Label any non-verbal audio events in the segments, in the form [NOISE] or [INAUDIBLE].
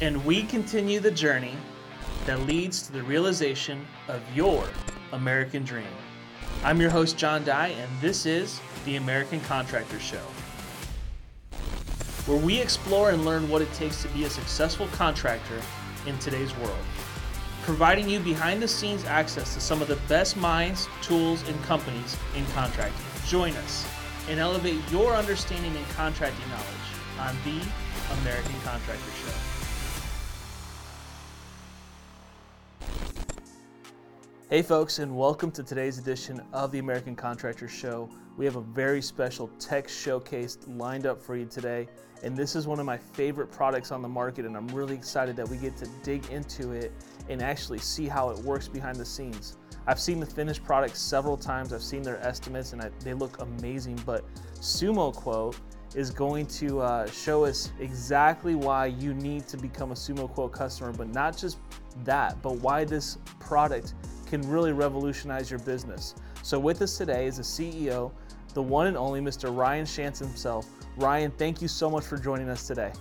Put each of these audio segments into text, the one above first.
and we continue the journey that leads to the realization of your American dream. I'm your host, John Dye, and this is the American Contractor Show, where we explore and learn what it takes to be a successful contractor in today's world, providing you behind the scenes access to some of the best minds, tools, and companies in contracting. Join us and elevate your understanding and contracting knowledge on the American Contractor Show. Hey, folks, and welcome to today's edition of the American Contractor Show. We have a very special tech showcase lined up for you today, and this is one of my favorite products on the market, and I'm really excited that we get to dig into it and actually see how it works behind the scenes. I've seen the finished product several times, I've seen their estimates, and I, they look amazing, but SumoQuote is going to uh, show us exactly why you need to become a SumoQuote customer, but not just that, but why this product can really revolutionize your business. So, with us today is the CEO, the one and only Mr. Ryan Shantz himself. Ryan, thank you so much for joining us today.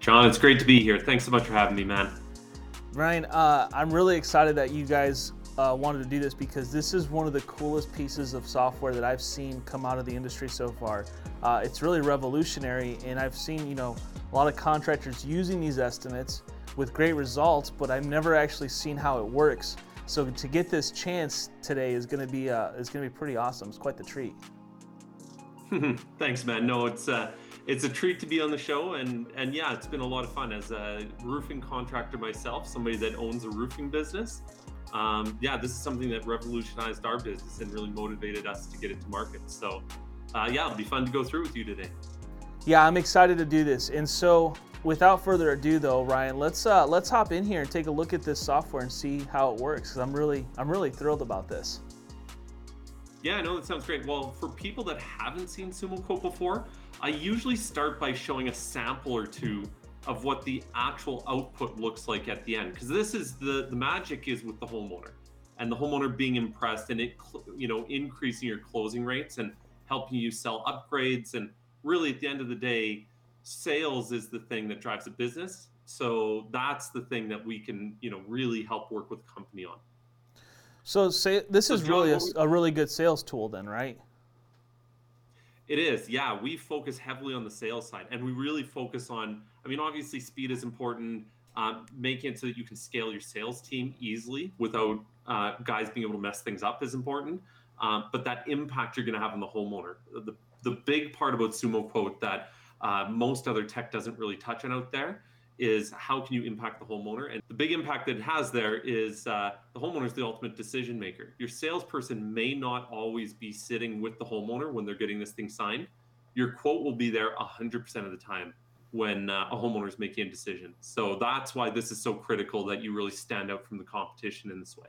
John, it's great to be here. Thanks so much for having me, man. Ryan, uh, I'm really excited that you guys uh, wanted to do this because this is one of the coolest pieces of software that I've seen come out of the industry so far. Uh, it's really revolutionary, and I've seen you know a lot of contractors using these estimates with great results, but I've never actually seen how it works. So to get this chance today is going to be uh, is going to be pretty awesome. It's quite the treat. [LAUGHS] Thanks, man. No, it's uh, it's a treat to be on the show, and and yeah, it's been a lot of fun as a roofing contractor myself, somebody that owns a roofing business. Um, yeah, this is something that revolutionized our business and really motivated us to get it to market. So, uh, yeah, it'll be fun to go through with you today. Yeah, I'm excited to do this. And so, without further ado, though, Ryan, let's uh, let's hop in here and take a look at this software and see how it works. Because I'm really I'm really thrilled about this. Yeah, I know that sounds great. Well, for people that haven't seen SumoQuote before, I usually start by showing a sample or two of what the actual output looks like at the end, because this is the the magic is with the homeowner and the homeowner being impressed and it you know increasing your closing rates and helping you sell upgrades and really at the end of the day sales is the thing that drives a business. So that's the thing that we can, you know, really help work with the company on. So say this so is John, really a, a, really good sales tool then, right? It is. Yeah, we focus heavily on the sales side and we really focus on I mean obviously speed is important. Um, making it so that you can scale your sales team easily without uh, guys being able to mess things up is important. Um, but that impact you're going to have on the homeowner. The, the big part about SumoQuote that uh, most other tech doesn't really touch on out there is how can you impact the homeowner? And the big impact that it has there is uh, the homeowner is the ultimate decision maker. Your salesperson may not always be sitting with the homeowner when they're getting this thing signed. Your quote will be there 100% of the time when uh, a homeowner is making a decision. So that's why this is so critical that you really stand out from the competition in this way.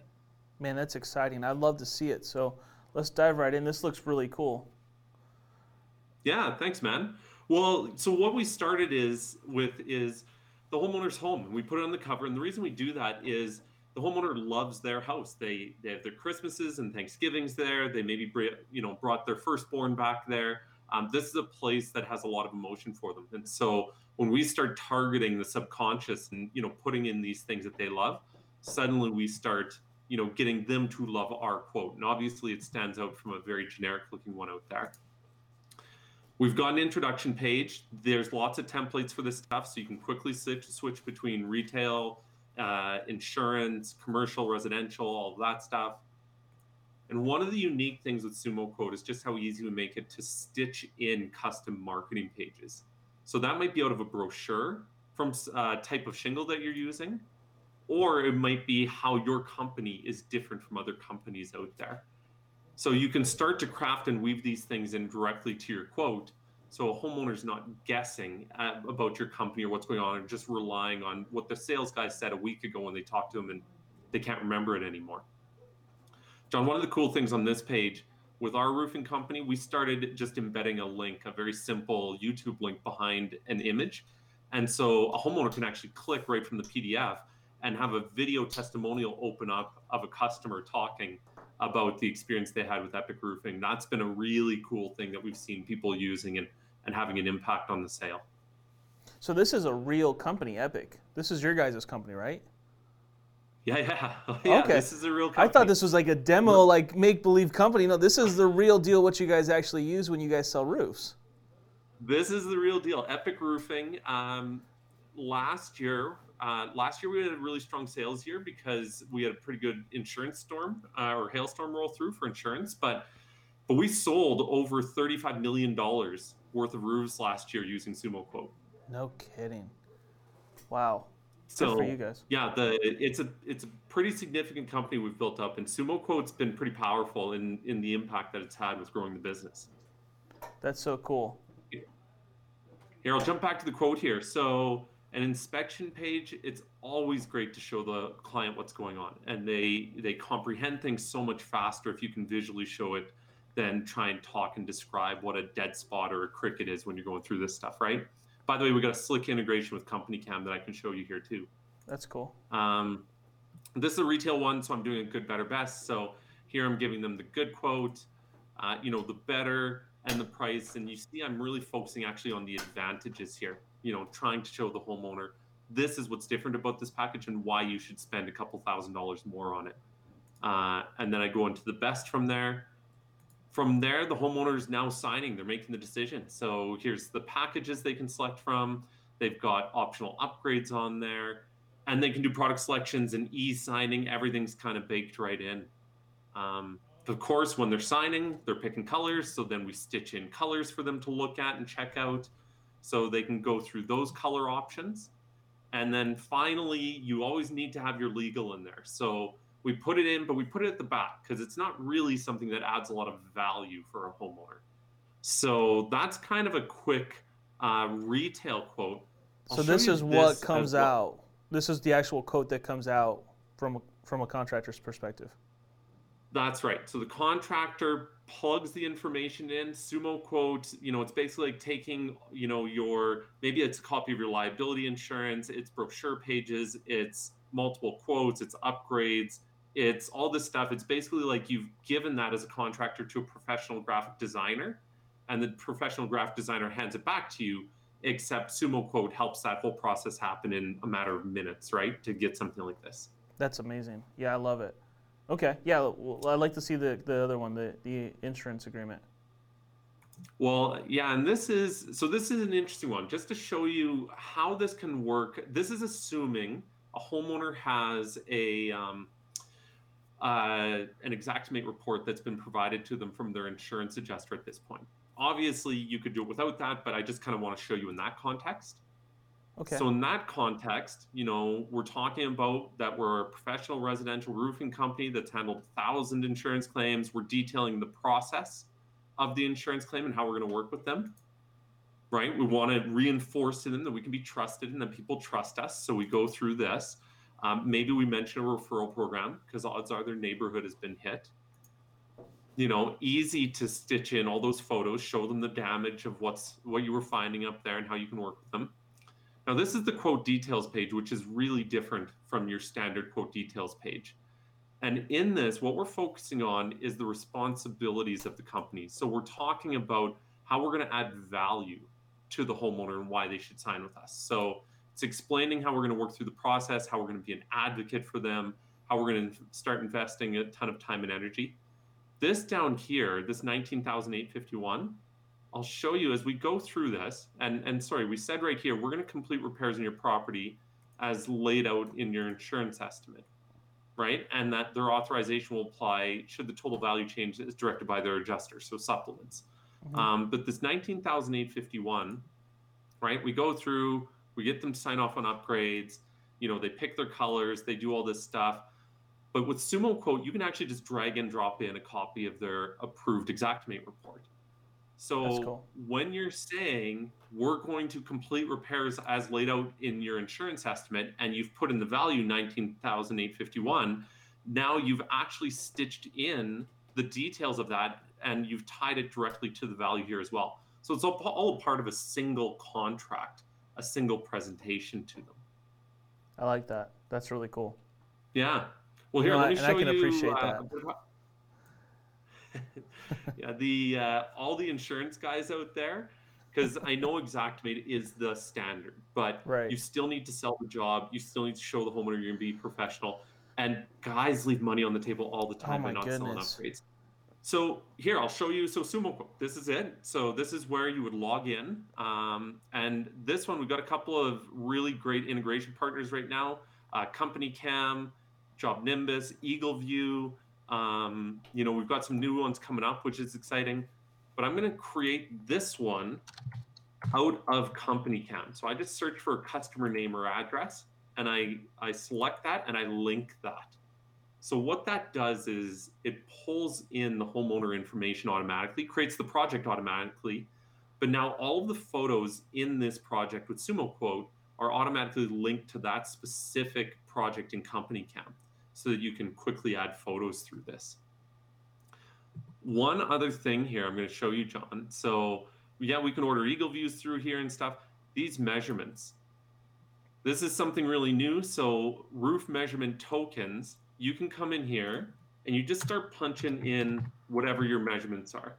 Man that's exciting. I'd love to see it. So let's dive right in. This looks really cool. Yeah thanks man well, so what we started is with is the homeowner's home, and we put it on the cover. And the reason we do that is the homeowner loves their house. They they have their Christmases and Thanksgivings there. They maybe you know brought their firstborn back there. Um, this is a place that has a lot of emotion for them, and so when we start targeting the subconscious and you know putting in these things that they love, suddenly we start you know getting them to love our quote. And obviously, it stands out from a very generic looking one out there. We've got an introduction page. There's lots of templates for this stuff, so you can quickly switch, between retail, uh, insurance, commercial, residential, all that stuff. And one of the unique things with Sumo Quote is just how easy we make it to stitch in custom marketing pages. So that might be out of a brochure from a uh, type of shingle that you're using, or it might be how your company is different from other companies out there. So you can start to craft and weave these things in directly to your quote. So a homeowner's not guessing at, about your company or what's going on and just relying on what the sales guy said a week ago when they talked to him and they can't remember it anymore. John, one of the cool things on this page with our roofing company, we started just embedding a link, a very simple YouTube link behind an image. And so a homeowner can actually click right from the PDF and have a video testimonial open up of a customer talking about the experience they had with Epic Roofing. That's been a really cool thing that we've seen people using and, and having an impact on the sale. So this is a real company, Epic. This is your guys' company, right? Yeah, yeah, [LAUGHS] yeah. Okay. This is a real. Company. I thought this was like a demo, like make believe company. No, this is the real deal. What you guys actually use when you guys sell roofs. This is the real deal. Epic Roofing. Um, last year, uh, last year we had a really strong sales year because we had a pretty good insurance storm uh, or hailstorm roll through for insurance, but but we sold over thirty-five million dollars worth of roofs last year using SumoQuote. No kidding. Wow. So Good for you guys. yeah, the it's a it's a pretty significant company we've built up, and SumoQuote's been pretty powerful in in the impact that it's had with growing the business. That's so cool. Here, I'll jump back to the quote here. So, an inspection page, it's always great to show the client what's going on, and they they comprehend things so much faster if you can visually show it than try and talk and describe what a dead spot or a cricket is when you're going through this stuff, right? By the way, we got a slick integration with CompanyCam that I can show you here too. That's cool. Um, this is a retail one, so I'm doing a good, better, best. So here I'm giving them the good quote, uh, you know, the better and the price. And you see, I'm really focusing actually on the advantages here, you know, trying to show the homeowner this is what's different about this package and why you should spend a couple thousand dollars more on it. Uh, and then I go into the best from there. From there, the homeowner is now signing, they're making the decision. So here's the packages they can select from. They've got optional upgrades on there and they can do product selections and e-signing. Everything's kind of baked right in. Um, of course, when they're signing, they're picking colors. So then we stitch in colors for them to look at and check out, so they can go through those color options. And then finally, you always need to have your legal in there. So we put it in, but we put it at the back because it's not really something that adds a lot of value for a homeowner. So that's kind of a quick uh, retail quote. I'll So this is what this as comes well. out. This is the actual quote that comes out from a, from a contractor's perspective. That's right. So the contractor plugs the information in. SumoQuote, you know, it's basically like taking, you know, your maybe it's a copy of your liability insurance, it's brochure pages, it's multiple quotes, it's upgrades, it's all this stuff. It's basically like you've given that as a contractor to a professional graphic designer, and the professional graphic designer hands it back to you. Except SumoQuote helps that whole process happen in a matter of minutes, right? To get something like this. That's amazing. Yeah, I love it. Okay, yeah, well, I'd like to see the, the other one, the, the insurance agreement. Well, yeah, and this is so this is an interesting one just to show you how this can work. This is assuming a homeowner has a um, uh, an Xactimate report that's been provided to them from their insurance adjuster at this point. Obviously, you could do it without that, but I just kind of want to show you in that context. Okay. So in that context, you know, we're talking about that we're a professional residential roofing company that's handled thousand insurance claims. We're detailing the process of the insurance claim and how we're going to work with them. Right? We want to reinforce to them that we can be trusted and that people trust us. So we go through this. Um, maybe we mention a referral program because odds are their neighborhood has been hit. You know, easy to stitch in all those photos, show them the damage of what's what you were finding up there and how you can work with them. Now, this is the quote details page, which is really different from your standard quote details page. And in this, what we're focusing on is the responsibilities of the company. So we're talking about how we're going to add value to the homeowner and why they should sign with us. So it's explaining how we're going to work through the process, how we're going to be an advocate for them, how we're going to start investing a ton of time and energy. This down here, this 19,851, I'll show you as we go through this. And, and sorry, we said right here, we're going to complete repairs on your property as laid out in your insurance estimate, right? And that their authorization will apply should the total value change is directed by their adjuster, so supplements. Mhm. Um, but this 19,851, right? We go through, we get them to sign off on upgrades. You know, they pick their colors, they do all this stuff. But with SumoQuote, you can actually just drag and drop in a copy of their approved Xactimate report. So cool. when you're saying we're going to complete repairs as laid out in your insurance estimate, and you've put in the value 19,851, now you've actually stitched in the details of that and you've tied it directly to the value here as well. So it's all, part of a single contract, a single presentation to them. I like that. That's really cool. Yeah. Well, You here, know, let me and I show can you. appreciate uh, that. A bit about- yeah, the uh, all the insurance guys out there, because I know Xactimate is the standard, but Right. you still need to sell the job. You still need to show the homeowner you're going to be professional. And guys leave money on the table all the time by Oh my not selling upgrades. So here, I'll show you. So Sumo, this is it. So this is where you would log in. Um, and this one, we've got a couple of really great integration partners right now. Uh, CompanyCam, Job Nimbus, EagleView. Um, you know, we've got some new ones coming up, which is exciting. But I'm going to create this one out of CompanyCam. So I just search for a customer name or address, and I I select that and I link that. So what that does is it pulls in the homeowner information automatically, creates the project automatically, but now all of the photos in this project with SumoQuote are automatically linked to that specific project in CompanyCam so that you can quickly add photos through this. One other thing here I'm going to show you, John. So yeah, we can order EagleViews through here and stuff. These measurements. This is something really new. So roof measurement tokens, you can come in here and you just start punching in whatever your measurements are.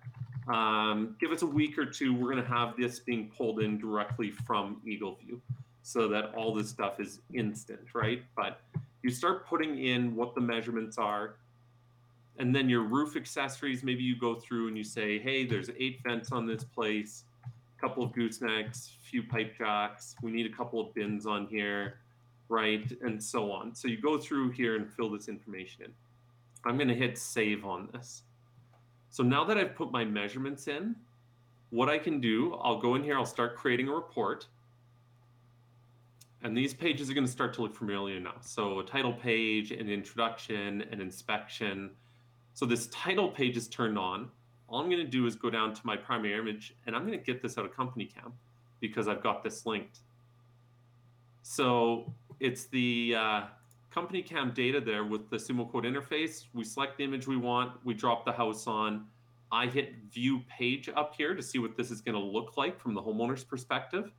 Um, give us a week or two. We're going to have this being pulled in directly from EagleView so that all this stuff is instant, right? But you start putting in what the measurements are and then your roof accessories maybe you go through and you say hey there's eight vents on this place a couple of goosenecks a few pipe jacks we need a couple of bins on here right and so on. So you go through here and fill this information in. I'm going to hit save on this. So now that i've put my measurements in what i can do i'll go in here i'll start creating a report and these pages are going to start to look familiar now. So a title page, an introduction, an inspection. So this title page is turned on. All I'm going to do is go down to my primary image and I'm going to get this out of CompanyCam because I've got this linked. So it's the uh, CompanyCam data there with the SumoQuote interface. We select the image we want. We drop the house on. I hit view page up here to see what this is going to look like from the homeowner's perspective.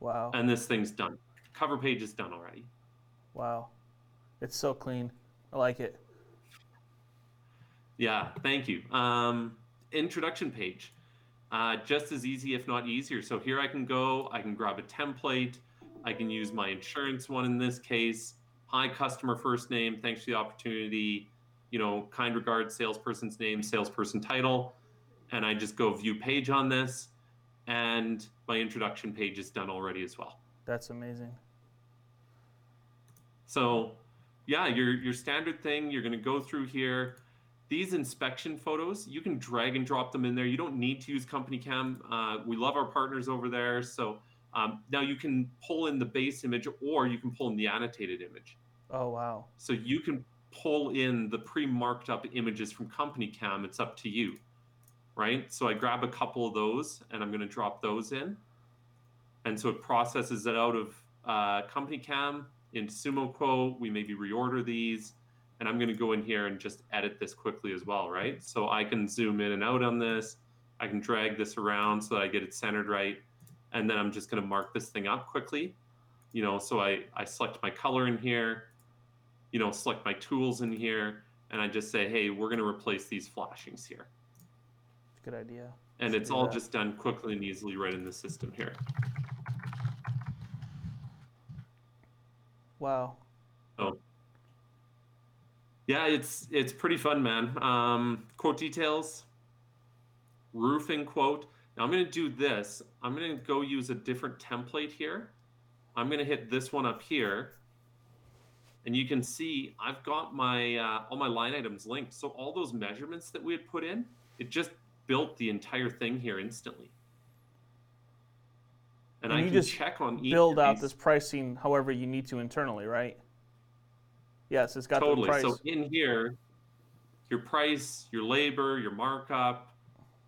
Wow. And this thing's done. Cover page is done already. Wow. It's so clean. I like it. Yeah, thank you. Um, introduction page, uh, just as easy, if not easier. So here I can go, I can grab a template, I can use my insurance one in this case. Hi, customer first name, thanks for the opportunity. You know, kind regards, salesperson's name, salesperson title. And I just go view page on this, and my introduction page is done already as well. That's amazing. So, yeah, your your standard thing. You're going to go through here. These inspection photos, you can drag and drop them in there. You don't need to use CompanyCam. Uh, we love our partners over there. So um, now you can pull in the base image, or you can pull in the annotated image. Oh wow. So you can pull in the pre-marked up images from CompanyCam. It's up to you, right? So I grab a couple of those, and I'm going to drop those in, and so it processes it out of uh, CompanyCam into SumoQuote. We maybe reorder these, and I'm going to go in here and just edit this quickly as well, right? So I can zoom in and out on this. I can drag this around so that I get it centered right, and then I'm just going to mark this thing up quickly. You know, so I I select my color in here, you know, select my tools in here, and I just say, hey, we're going to replace these flashings here, Good idea. and it's all that. just done quickly and easily right in the system here. Wow. Yeah, it's it's pretty fun, man. Um, quote details, roofing quote. Now I'm going to do this. I'm going to go use a different template here. I'm going to hit this one up here, and you can see I've got my uh, all my line items linked. So all those measurements that we had put in, it just built the entire thing here instantly. And, And I you can just check on each Build out this pricing however you need to internally, right? Yes, it's got totally. the price. So in here, your price, your labor, your markup,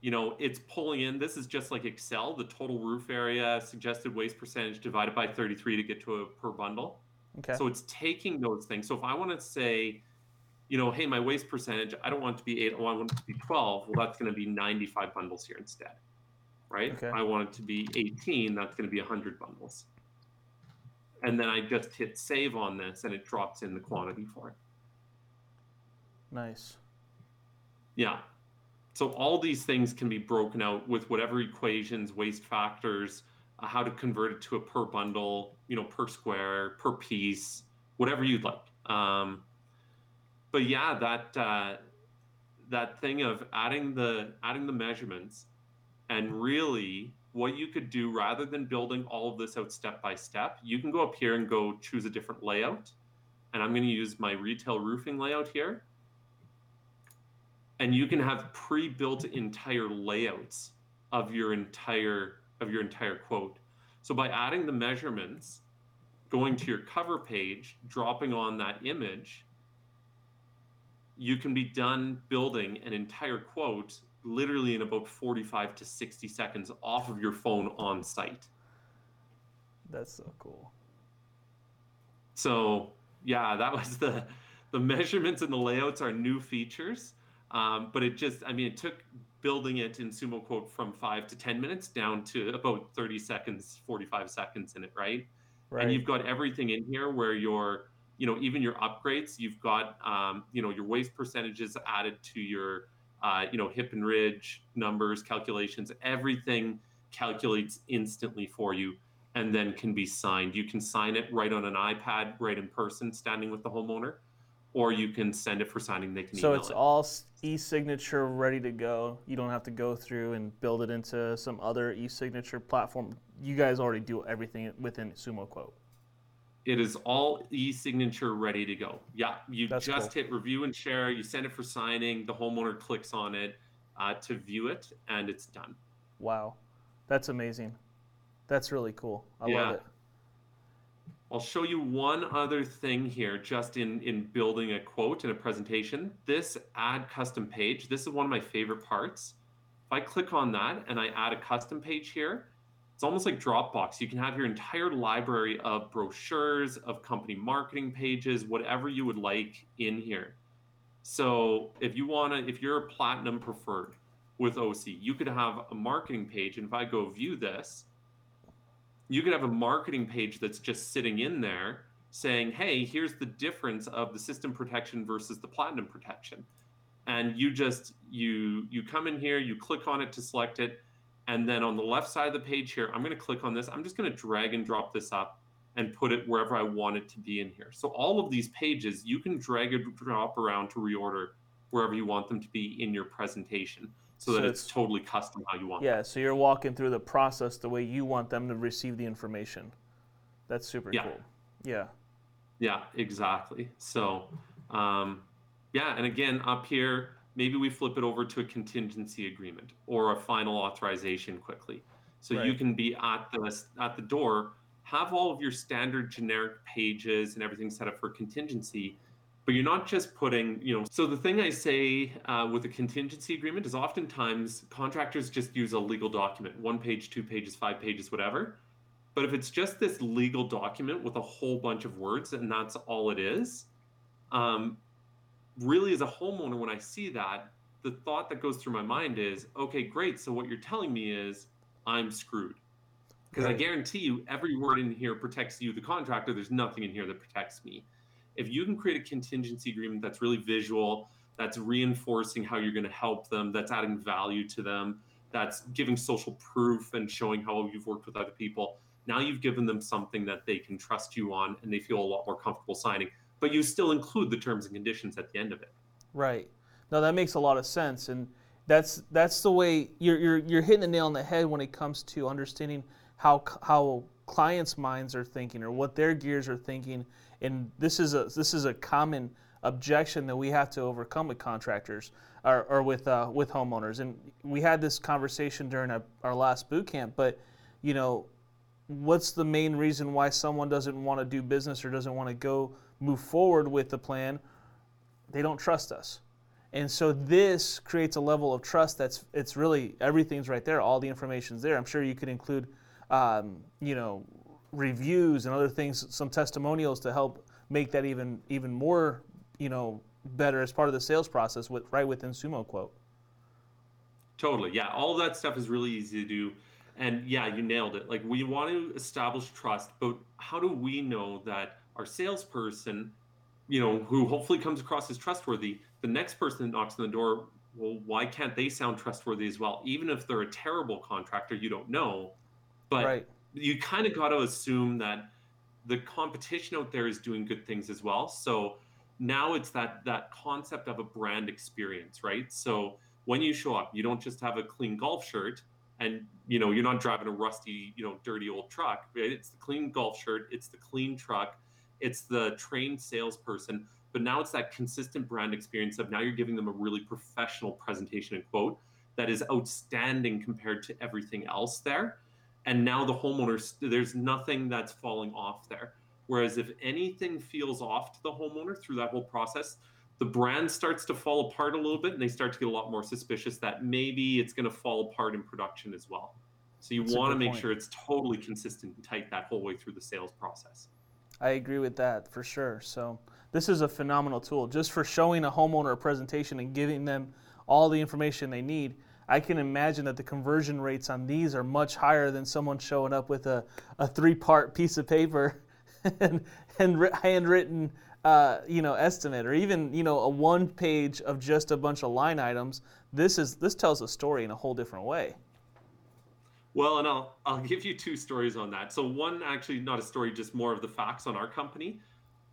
you know, it's pulling in. This is just like Excel, the total roof area, suggested waste percentage divided by 33 to get to a per bundle. okay. So it's taking those things. So if I want to say, you know, hey, my waste percentage, I don't want it to be eight, oh, I want it to be 12. Well, that's going to be 95 bundles here instead, right? Okay. I want it to be 18. That's going to be 100 bundles. And then I just hit save on this, and it drops in the quantity for it. nice. Yeah. So all these things can be broken out with whatever equations, waste factors, uh, how to convert it to a per bundle, you know, per square, per piece, whatever you'd like. Um, but yeah, that uh, that thing of adding the adding the measurements and really what you could do rather than building all of this out step by step, you can go up here and go choose a different layout. And I'm going to use my retail roofing layout here. And you can have pre-built entire layouts of your entire of your entire quote. So by adding the measurements, going to your cover page, dropping on that image, you can be done building an entire quote literally in about 45 to 60 seconds off of your phone on site. That's so cool. So yeah, that was the the measurements and the layouts are new features. Um, but it just, I mean, it took building it in SumoQuote from five to 10 minutes down to about 30 seconds, 45 seconds in it, right? right. And you've got everything in here where your, you know, even your upgrades, you've got, um, you know, your waste percentages added to your, uh, you know, hip and ridge numbers, calculations, everything calculates instantly for you and then can be signed. You can sign it right on an iPad, right in person, standing with the homeowner, or you can send it for signing. They can so it's it. all e-signature ready to go. You don't have to go through and build it into some other e-signature platform. You guys already do everything within SumoQuote. It is all e-signature ready to go. Yeah, you That's just cool. hit review and share. You send it for signing. The homeowner clicks on it uh, to view it, and it's done. Wow, that's amazing. That's really cool. I yeah. love it. I'll show you one other thing here, just in in building a quote in a presentation. This add custom page. This is one of my favorite parts. If I click on that and I add a custom page here, it's almost like Dropbox. You can have your entire library of brochures, of company marketing pages, whatever you would like in here. So if you want to, if you're a platinum preferred with OC, you could have a marketing page. And if I go view this, you could have a marketing page that's just sitting in there saying, hey, here's the difference of the system protection versus the platinum protection. And you just you you come in here, you click on it to select it and then on the left side of the page here, I'm going to click on this. I'm just going to drag and drop this up and put it wherever I want it to be in here. So all of these pages, you can drag and drop around to reorder wherever you want them to be in your presentation so, so that it's, it's, totally custom how you want Yeah, them. so you're walking through the process the way you want them to receive the information. That's super yeah. cool. Yeah. Yeah, exactly. So, um, yeah, and again, up here, maybe we flip it over to a contingency agreement or a final authorization quickly. So right. you can be at the at the door, have all of your standard generic pages and everything set up for contingency, but you're not just putting, you know. So the thing I say uh, with a contingency agreement is oftentimes contractors just use a legal document, one page, two pages, five pages, whatever. But if it's just this legal document with a whole bunch of words and that's all it is, um, really as a homeowner when i see that the thought that goes through my mind is okay great so what you're telling me is i'm screwed. Because right. i guarantee you every word in here protects you the contractor there's nothing in here that protects me. If you can create a contingency agreement that's really visual that's reinforcing how you're going to help them that's adding value to them that's giving social proof and showing how you've worked with other people now you've given them something that they can trust you on and they feel a lot more comfortable signing but you still include the terms and conditions at the end of it. Right. No, that makes a lot of sense, and that's that's the way you're you're you're hitting the nail on the head when it comes to understanding how how clients' minds are thinking or what their gears are thinking, and this is a this is a common objection that we have to overcome with contractors or, or with uh, with homeowners. And we had this conversation during our, our last boot camp, but you know, what's the main reason why someone doesn't want to do business or doesn't want to go move forward with the plan, they don't trust us. And so this creates a level of trust that's it's really everything's right there, all the information's there. I'm sure you could include, um, you know, reviews and other things, some testimonials to help make that even even more, you know, better as part of the sales process with right within SumoQuote. Totally, yeah. All that stuff is really easy to do, and yeah, you nailed it. Like we want to establish trust, but how do we know that our salesperson, you know, who hopefully comes across as trustworthy, the next person that knocks on the door well, why can't they sound trustworthy as well? Even if they're a terrible contractor, you don't know. But right. you kind of got to assume that the competition out there is doing good things as well. So now it's that that concept of a brand experience, right? So when you show up, you don't just have a clean golf shirt and you know you're not driving a rusty, you know, dirty old truck. Right? It's the clean golf shirt, it's the clean truck, it's the trained salesperson but now it's that consistent brand experience of now you're giving them a really professional presentation and quote that is outstanding compared to everything else there. And now the homeowners, there's nothing that's falling off there. Whereas if anything feels off to the homeowner through that whole process, the brand starts to fall apart a little bit and they start to get a lot more suspicious that maybe it's going to fall apart in production as well. So you want to make point. sure it's totally consistent and tight that whole way through the sales process. I agree with that for sure. So this is a phenomenal tool just for showing a homeowner a presentation and giving them all the information they need. I can imagine that the conversion rates on these are much higher than someone showing up with a, a three part piece of paper [LAUGHS] and, and handwritten uh, you know estimate or even you know a one page of just a bunch of line items. This is this tells a story in a whole different way. Well, and I'll I'll give you two stories on that. So one actually not a story, just more of the facts on our company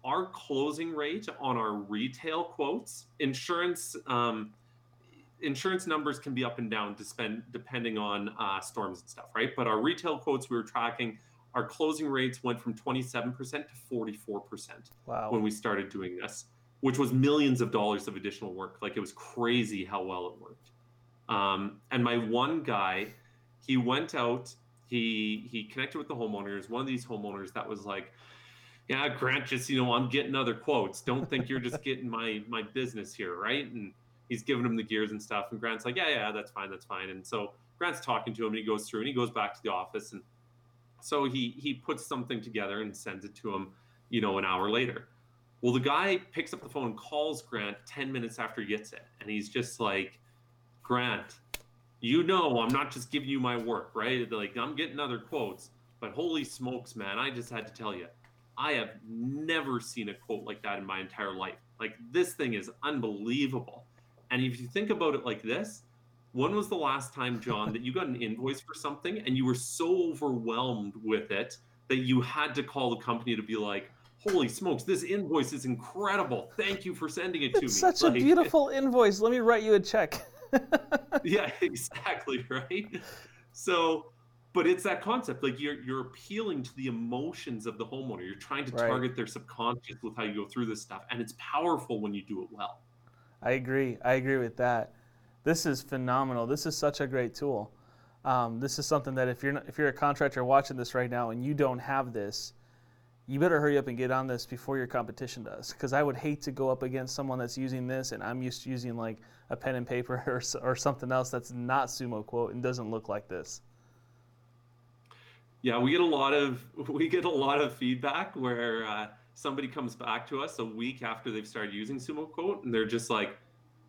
our closing rate on our retail quotes, insurance um, insurance numbers can be up and down to spend depending on uh, storms and stuff, right? But our retail quotes we were tracking, our closing rates went from 27% to 44% wow. when we started doing this, which was millions of dollars of additional work. Like it was crazy how well it worked. Um, and my one guy, he went out, he he connected with the homeowners. One of these homeowners that was like, yeah, Grant, just you know, I'm getting other quotes. Don't think you're just getting my my business here, right? And he's giving him the gears and stuff. And Grant's like, yeah, yeah, that's fine, that's fine. And so Grant's talking to him, and he goes through, and he goes back to the office, and so he he puts something together and sends it to him, you know, an hour later. Well, the guy picks up the phone calls Grant 10 minutes after he gets it. And he's just like, Grant, you know, I'm not just giving you my work, right? Like, I'm getting other quotes, but holy smokes, man, I just had to tell you, I have never seen a quote like that in my entire life. Like this thing is unbelievable. And if you think about it like this, when was the last time, John, that you got an invoice for something and you were so overwhelmed with it that you had to call the company to be like, holy smokes, this invoice is incredible. Thank you for sending it it's to me. Such like, a [LAUGHS] beautiful invoice. Let me write you a check. [LAUGHS] yeah, exactly, right? So but it's that concept like you're you're appealing to the emotions of the homeowner. You're trying to right. target their subconscious with how you go through this stuff and it's powerful when you do it well. I agree. I agree with that. This is phenomenal. This is such a great tool. Um, this is something that if you're not, if you're a contractor watching this right now and you don't have this you better hurry up and get on this before your competition does because i would hate to go up against someone that's using this and i'm used to using like a pen and paper [LAUGHS] or, or something else that's not SumoQuote and doesn't look like this yeah, we get a lot of [LAUGHS] we get a lot of feedback where uh, somebody comes back to us a week after they've started using SumoQuote, and they're just like,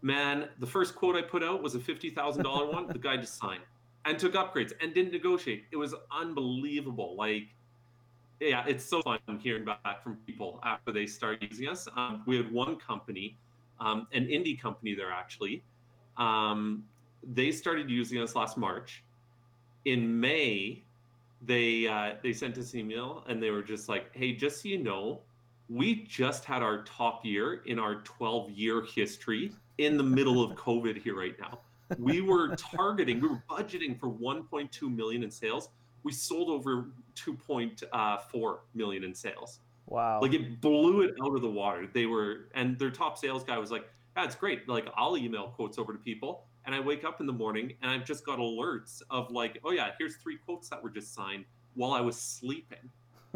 "Man, the first quote I put out was a fifty thousand dollar one. The guy just signed and took upgrades and didn't negotiate. It was unbelievable. Like, yeah, it's so fun hearing back from people after they start using us. Um, we had one company, um, an indie company there actually. Um, they started using us last March. In May, they uh, they sent us an email and they were just like, "Hey, just so you know, we just had our top year in our 12 year history in the middle of COVID here right now. We were targeting, we were budgeting for 1.2 million in sales. We sold over 2.4 uh, million in sales. Wow! Like it blew it out of the water. They were, and their top sales guy was like, "That's great. Like I'll email quotes over to people." and I wake up in the morning and I've just got alerts of like, oh yeah, here's three quotes that were just signed while I was sleeping.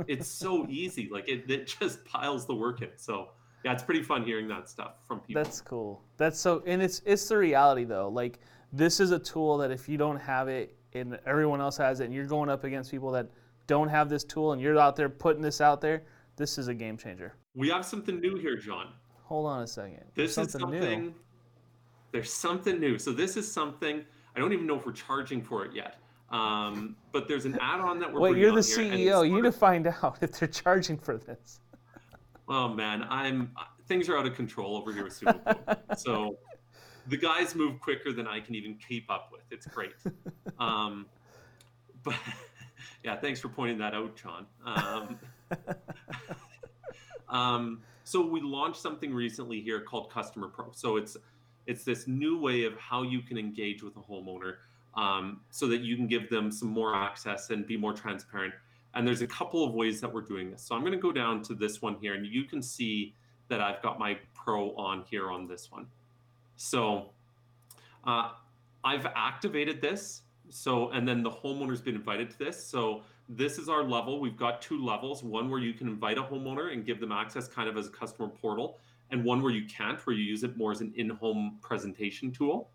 It's so [LAUGHS] easy. Like it, it just piles the work in. So yeah, it's pretty fun hearing that stuff from people. That's cool. That's so, and it's it's the reality though. Like this is a tool that if you don't have it and everyone else has it, and you're going up against people that don't have this tool, and you're out there putting this out there, this is a game changer. We have something new here, John. Hold on a second. This something is something new. There's something new. So this is something I don't even know if we're charging for it yet. Um, but there's an add-on that we're. Wait, you're the CEO. You need to find out [LAUGHS] if they're charging for this. Oh man, I'm things are out of control over here with SumoQuote. so [LAUGHS] the guys move quicker than I can even keep up with. It's great. [LAUGHS] um, but yeah, thanks for pointing that out, John. Um, [LAUGHS] um, so we launched something recently here called Customer Pro. So it's it's this new way of how you can engage with a homeowner um, so that you can give them some more access and be more transparent. And there's a couple of ways that we're doing this. So I'm going to go down to this one here, and you can see that I've got my Pro on here on this one. So uh, I've activated this. So, and then the homeowner's been invited to this. So this is our level. We've got two levels one where you can invite a homeowner and give them access kind of as a customer portal, and one where you can't, where you use it more as an in home presentation tool.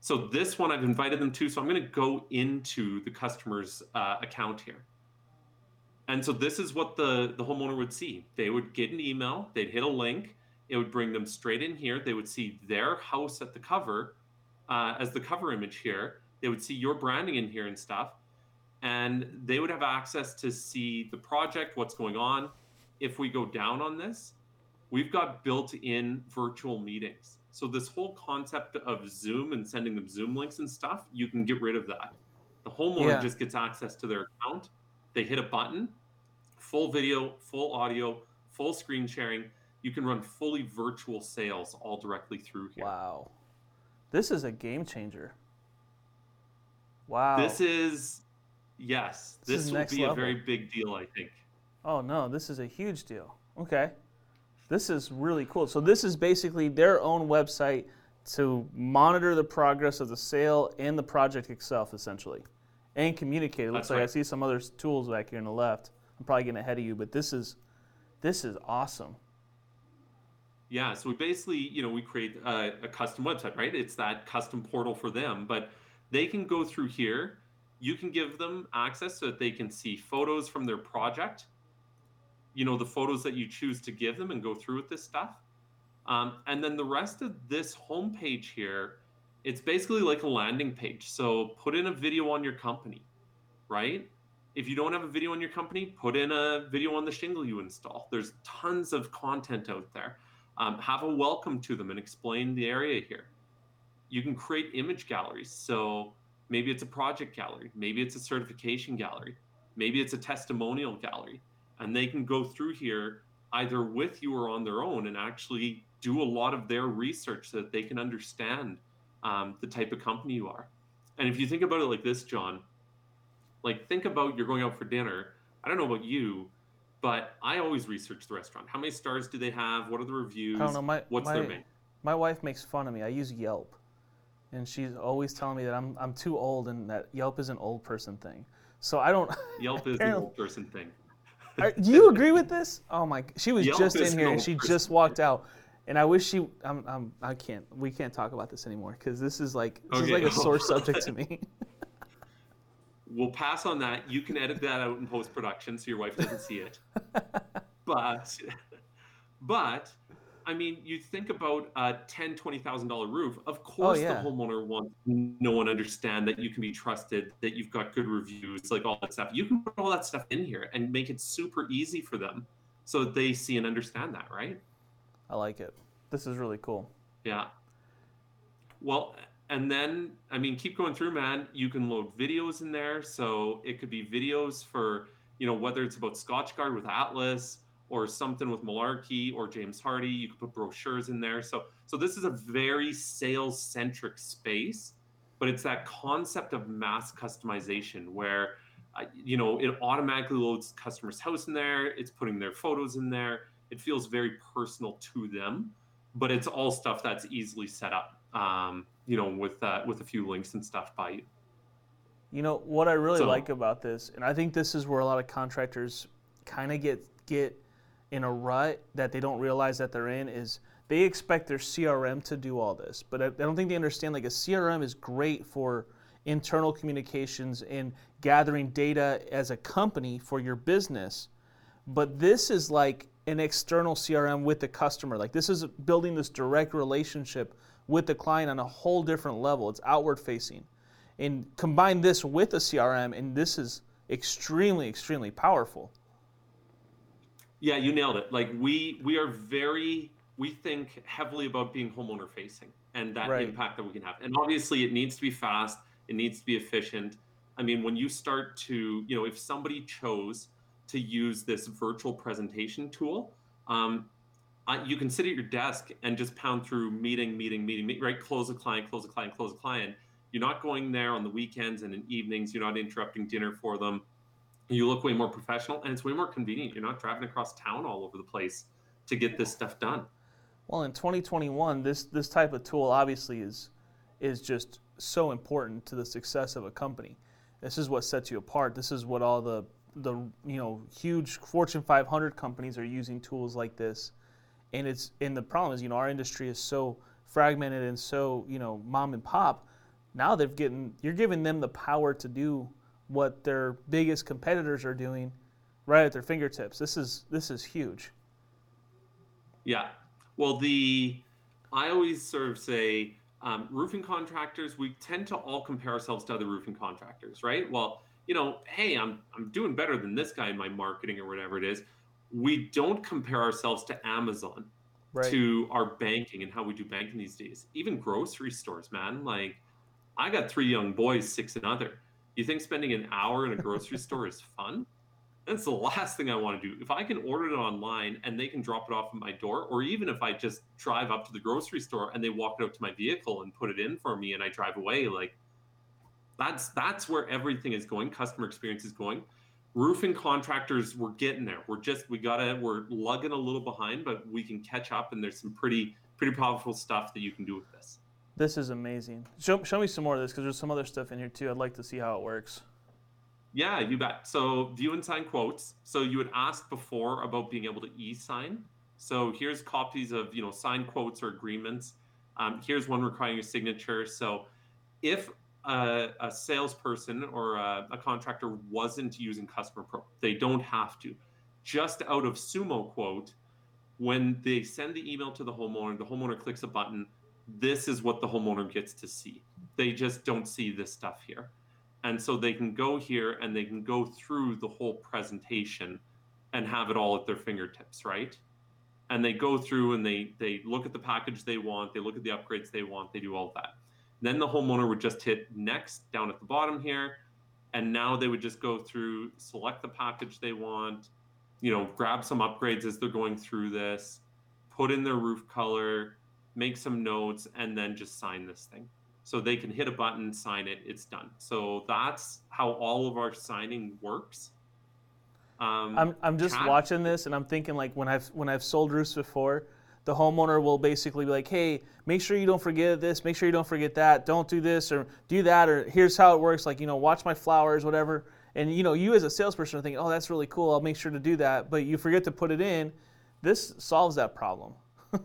So this one I've invited them to. So I'm going to go into the customer's uh, account here. And so this is what the, the homeowner would see. They would get an email, they'd hit a link, it would bring them straight in here. They would see their house at the cover uh, as the cover image here. They would see your branding in here and stuff. And they would have access to see the project, what's going on. If we go down on this, we've got built in virtual meetings. So this whole concept of Zoom and sending them Zoom links and stuff, you can get rid of that. The homeowner yeah. just gets access to their account. They hit a button, full video, full audio, full screen sharing. You can run fully virtual sales all directly through here. Wow. This is a game changer. Wow. This is yes. This, this will be level. a very big deal, I think. Oh no, this is a huge deal. Okay. This is really cool. So this is basically their own website to monitor the progress of the sale and the project itself, essentially, and communicate. It looks That's like right. I see some other tools back here on the left. I'm probably getting ahead of you, but this is this is awesome. Yeah, so we basically, you know, we create a, a custom website, right? It's that custom portal for them, but they can go through here. You can give them access so that they can see photos from their project. You know the photos that you choose to give them and go through with this stuff. Um, and then the rest of this homepage here it's basically like a landing page. So put in a video on your company right? If you don't have a video on your company put in a video on the shingle you install. There's tons of content out there um, have a welcome to them and explain the area here you can create image galleries so maybe it's a project gallery maybe it's a certification gallery maybe it's a testimonial gallery and they can go through here either with you or on their own and actually do a lot of their research so that they can understand um, the type of company you are. And if you think about it like this, John, like think about you're going out for dinner. I don't know about you, but I always research the restaurant. How many stars do they have? What are the reviews? I don't know. My, What's my, their menu? My wife makes fun of me. I use Yelp, and she's always telling me that I'm I'm too old and that Yelp is an old person thing. So I don't. [LAUGHS] Yelp is an old person thing. Are, do you agree with this? Oh my! She was Yelp just in here and she just walked out, and I wish she. I'm. I'm I can't. We can't talk about this anymore because this is like this okay. is like a sore [LAUGHS] subject to me. [LAUGHS] we'll pass on that. You can edit that out in post production so your wife doesn't see it. [LAUGHS] but, but I mean, you think about a ten, twenty thousand dollar roof. Of oh, course, oh, yeah. the homeowner wants no one understand that you can be trusted, that you've got good reviews, like all that stuff. You can put all that stuff in here and make it super easy for them, so that they see and understand that, right? I like it. This is really cool. Yeah. Well, and then I mean, keep going through, man. You can load videos in there, so it could be videos for you know whether it's about Scotchgard with Atlas or something with Malarkey or James Hardie. You could put brochures in there. So so this is a very sales centric space, but it's that concept of mass customization where uh, you know it automatically loads customer's house in there. It's putting their photos in there. It feels very personal to them, but it's all stuff that's easily set up. Um, you know, with uh, with a few links and stuff by you. You know what I really so, like about this, and I think this is where a lot of contractors kind of get get in a rut that they don't realize that they're in is they expect their CRM to do all this, but I, don't think they understand like a CRM is great for internal communications and gathering data as a company for your business. But this is like an external CRM with the customer. Like this is building this direct relationship with the client on a whole different level. It's outward facing. And combine this with a CRM, and this is extremely, extremely powerful. Yeah, you nailed it. Like we we are very we think heavily about being homeowner facing. and that Right. impact that we can have. And obviously, it needs to be fast. It needs to be efficient. I mean, when you start to, you know, if somebody chose to use this virtual presentation tool, um, you can sit at your desk and just pound through meeting, meeting, meeting, meet, right? Close a client, close a client, close a client. You're not going there on the weekends and in evenings. You're not interrupting dinner for them. You look way more professional and it's way more convenient. You're not driving across town all over the place to get this stuff done. Well, in 2021, this this type of tool obviously is is just so important to the success of a company. This is what sets you apart. This is what all the the you know huge Fortune 500 companies are using tools like this, and it's and the problem is you know our industry is so fragmented and so you know mom and pop. Now they've getting you're giving them the power to do what their biggest competitors are doing right at their fingertips. This is this is huge. Yeah. Well, the I always sort of say um, roofing contractors. We tend to all compare ourselves to other roofing contractors, right? Well, you know, hey, I'm I'm doing better than this guy in my marketing or whatever it is. We don't compare ourselves to Amazon, Right. to our banking and how we do banking these days. Even grocery stores, man. Like, I got three young boys, six and other. You think spending an hour in a grocery [LAUGHS] store is fun? That's the last thing I want to do. If I can order it online and they can drop it off at my door, or even if I just drive up to the grocery store and they walk it out to my vehicle and put it in for me and I drive away, like that's that's where everything is going. Customer experience is going. Roofing contractors, we're getting there. We're just we gotta we're lugging a little behind, but we can catch up and there's some pretty pretty powerful stuff that you can do with this. This is amazing. Show, show me some more of this because there's some other stuff in here too. I'd like to see how it works. Yeah, you bet. So view and sign quotes. So you had asked before about being able to e-sign. So here's copies of you know signed quotes or agreements. Um, here's one requiring a signature. So if a, a salesperson or a, a contractor wasn't using Customer Pro, they don't have to. Just out of SumoQuote, when they send the email to the homeowner, the homeowner clicks a button. This is what the homeowner gets to see. They just don't see this stuff here and so they can go here and they can go through the whole presentation and have it all at their fingertips right and they go through and they they look at the package they want they look at the upgrades they want they do all that then the homeowner would just hit next down at the bottom here and now they would just go through select the package they want you know grab some upgrades as they're going through this put in their roof color make some notes and then just sign this thing so they can hit a button, sign it, it's done. So that's how all of our signing works. Um, I'm, I'm just watching this and I'm thinking like when I've when I've sold roofs before, the homeowner will basically be like, hey, make sure you don't forget this, make sure you don't forget that, don't do this or do that or here's how it works, like you know, watch my flowers, whatever. And you know, you as a salesperson are thinking, oh, that's really cool, I'll make sure to do that, but you forget to put it in. This solves that problem, [LAUGHS]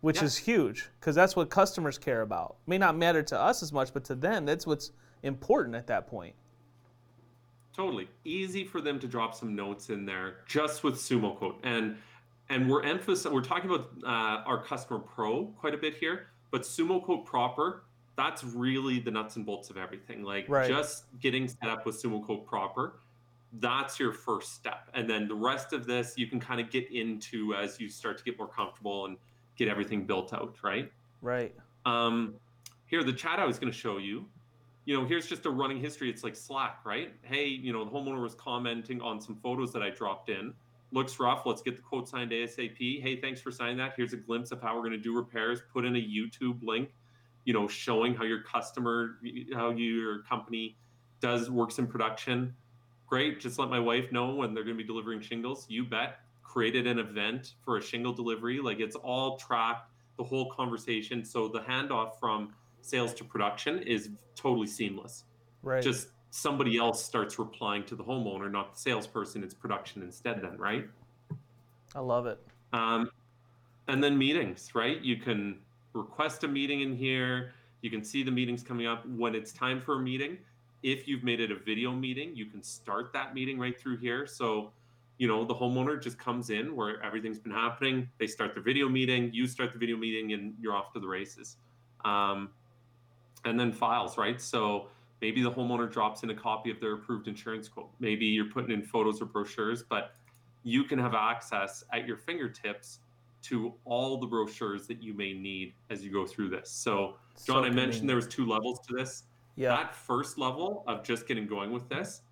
which Yeah. is huge because that's what customers care about. May not matter to us as much, but to them, that's what's important at that point. Totally easy for them to drop some notes in there just with SumoQuote, and and we're emphasizing we're talking about uh, our customer pro quite a bit here, but SumoQuote proper that's really the nuts and bolts of everything. Like Right. just getting set up with SumoQuote proper, that's your first step, and then the rest of this you can kind of get into as you start to get more comfortable and get everything built out, right? Right. Um, here, the chat I was going to show you. You know, here's just a running history. It's like Slack, right? Hey, you know, the homeowner was commenting on some photos that I dropped in. Looks rough. Let's get the quote signed ASAP. Hey, thanks for signing that. Here's a glimpse of how we're going to do repairs. Put in a YouTube link, you know, showing how your customer, how your company does works in production. Great. Just let my wife know when they're going to be delivering shingles. You bet. Created an event for a shingle delivery. Like it's all tracked the whole conversation. So the handoff from sales to production is totally seamless. Right. Just somebody else starts replying to the homeowner, not the salesperson. It's production instead, then, right? I love it. Um, and then meetings, right? You can request a meeting in here. You can see the meetings coming up when it's time for a meeting. If you've made it a video meeting, you can start that meeting right through here. So, you know, the homeowner just comes in where everything's been happening. They start the video meeting, you start the video meeting, and you're off to the races. Um, and then files, right? So maybe the homeowner drops in a copy of their approved insurance quote. Maybe you're putting in photos or brochures, but you can have access at your fingertips to all the brochures that you may need as you go through this. So, John, so I mentioned there was two levels to this. Yeah. That first level of just getting going with this,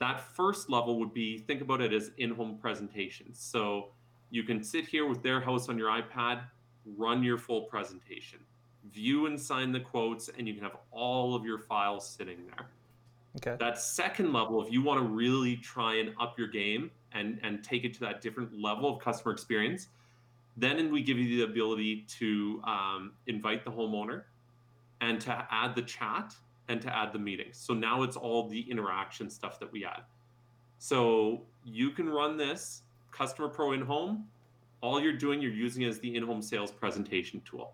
that first level would be think about it as in-home presentations. So you can sit here with their house on your iPad, run your full presentation, view and sign the quotes, and you can have all of your files sitting there. Okay. That second level, if you want to really try and up your game and and take it to that different level of customer experience, then we give you the ability to um, invite the homeowner and to add the chat and to add the meetings. So now it's all the interaction stuff that we add. So you can run this Customer Pro in home. All you're doing, you're using as the in-home sales presentation tool.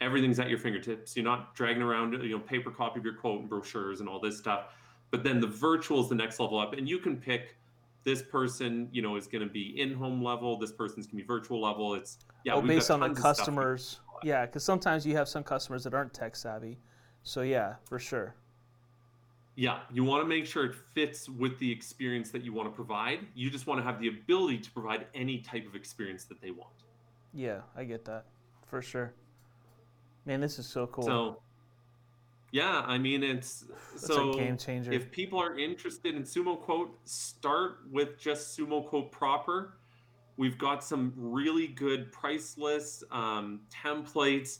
Everything's at your fingertips. You're not dragging around, you know, paper copy of your quote and brochures and all this stuff. But then the virtual is the next level up, and you can pick this person, you know, is going to be in-home level. This person's going to be virtual level. It's yeah, oh, based on the customers. Yeah, because sometimes you have some customers that aren't tech savvy. So yeah, for sure. Yeah, you want to make sure it fits with the experience that you want to provide. You just want to have the ability to provide any type of experience that they want. Yeah, I get that for sure. Man, this is so cool. So, yeah, I mean it's so game changer. If people are interested in SumoQuote, start with just SumoQuote proper. We've got some really good price lists, um, templates.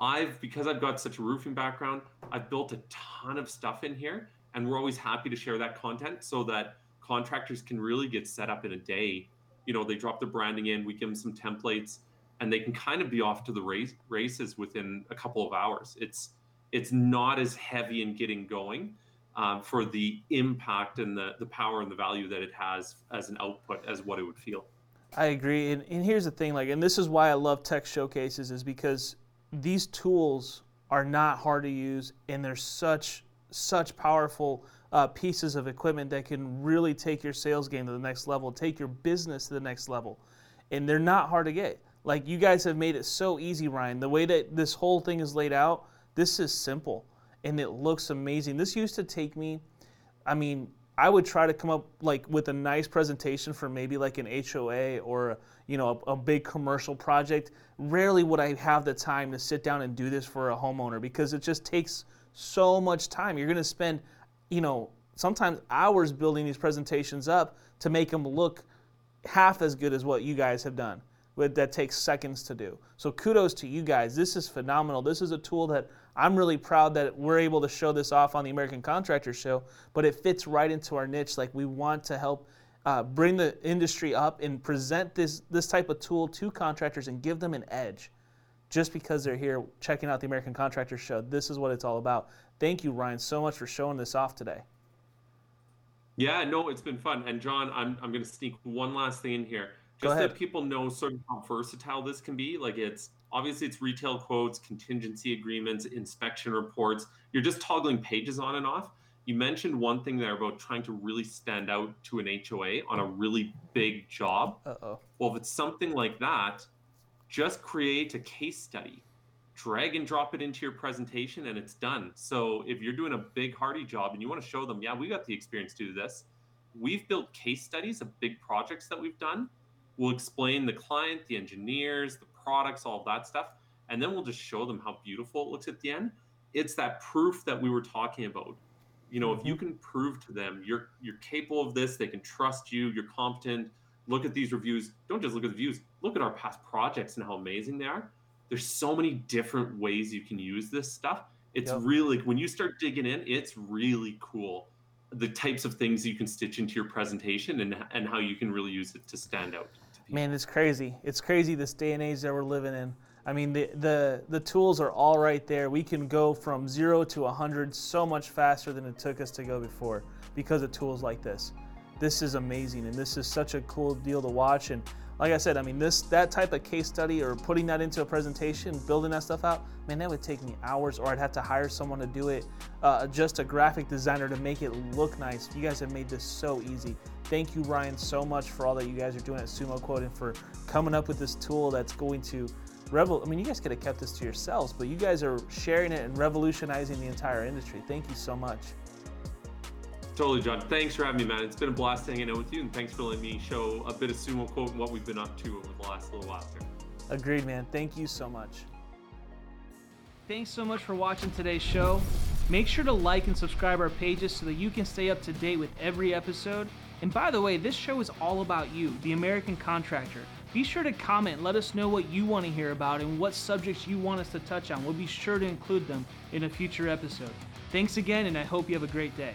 I've because I've got such a roofing background, I've built a ton of stuff in here and we're always happy to share that content so that contractors can really get set up in a day you know they drop the branding in we give them some templates and they can kind of be off to the race, races within a couple of hours it's it's not as heavy in getting going um, for the impact and the, the power and the value that it has as an output as what it would feel i agree and, and here's the thing like and this is why i love tech showcases is because these tools are not hard to use and they're such such powerful uh, pieces of equipment that can really take your sales game to the next level, take your business to the next level. And they're not hard to get. Like you guys have made it so easy, Ryan. The way that this whole thing is laid out, this is simple and it looks amazing. This used to take me, I mean, I would try to come up like with a nice presentation for maybe like an HOA or you know a, a, big commercial project. Rarely would I have the time to sit down and do this for a homeowner because it just takes so much time. You're going to spend, you know, sometimes hours building these presentations up to make them look half as good as what you guys have done. That takes seconds to do. So kudos to you guys. This is phenomenal. This is a tool that I'm really proud that we're able to show this off on the American Contractor Show, but it fits right into our niche. Like we want to help uh, bring the industry up and present this this type of tool to contractors and give them an edge just because they're here checking out the American Contractor Show. This is what it's all about. Thank you, Ryan, so much for showing this off today. Yeah, no, it's been fun. And John, I'm, I'm going to sneak one last thing in here. Just that people know sort of how versatile this can be. Like it's obviously it's retail quotes, contingency agreements, inspection reports. You're just toggling pages on and off. You mentioned one thing there about trying to really stand out to an HOA on a really big job. Uh-oh. Well, if it's something like that, just create a case study drag and drop it into your presentation and it's done so if you're doing a big Hardie job and you want to show them yeah we got the experience to do this we've built case studies of big projects that we've done we'll explain the client the engineers the products all of that stuff and then we'll just show them how beautiful it looks at the end it's that proof that we were talking about you know if you mm-hmm. can prove to them you're you're capable of this they can trust you you're competent look at these reviews. Don't just look at the views. Look at our past projects and how amazing they are. There's so many different ways you can use this stuff. It's yep. really when you start digging in, it's really cool. The types of things you can stitch into your presentation and and how you can really use it to stand out. Man, it's crazy. It's crazy this day and age that we're living in. I mean, the, the, the tools are all right there. We can go from zero to 100 so much faster than it took us to go before because of tools like this this is amazing and this is such a cool deal to watch and like I said, I mean this that type of case study or putting that into a presentation, building that stuff out, man, that would take me hours, or I'd have to hire someone to do it, uh, just a graphic designer to make it look nice. You guys have made this so easy. Thank you, Ryan, so much for all that you guys are doing at SumoQuote and for coming up with this tool that's going to revel. I mean, you guys could have kept this to yourselves, but you guys are sharing it and revolutionizing the entire industry. Thank you so much. Totally, John. Thanks for having me, man. It's been a blast hanging out with you, and thanks for letting me show a bit of SumoQuote and what we've been up to over the last little while here. Agreed, man. Thank you so much. Thanks so much for watching today's show. Make sure to like and subscribe our pages so that you can stay up to date with every episode. And by the way, this show is all about you, the American contractor. Be sure to comment, let us know what you want to hear about and what subjects you want us to touch on. We'll be sure to include them in a future episode. Thanks again, and I hope you have a great day.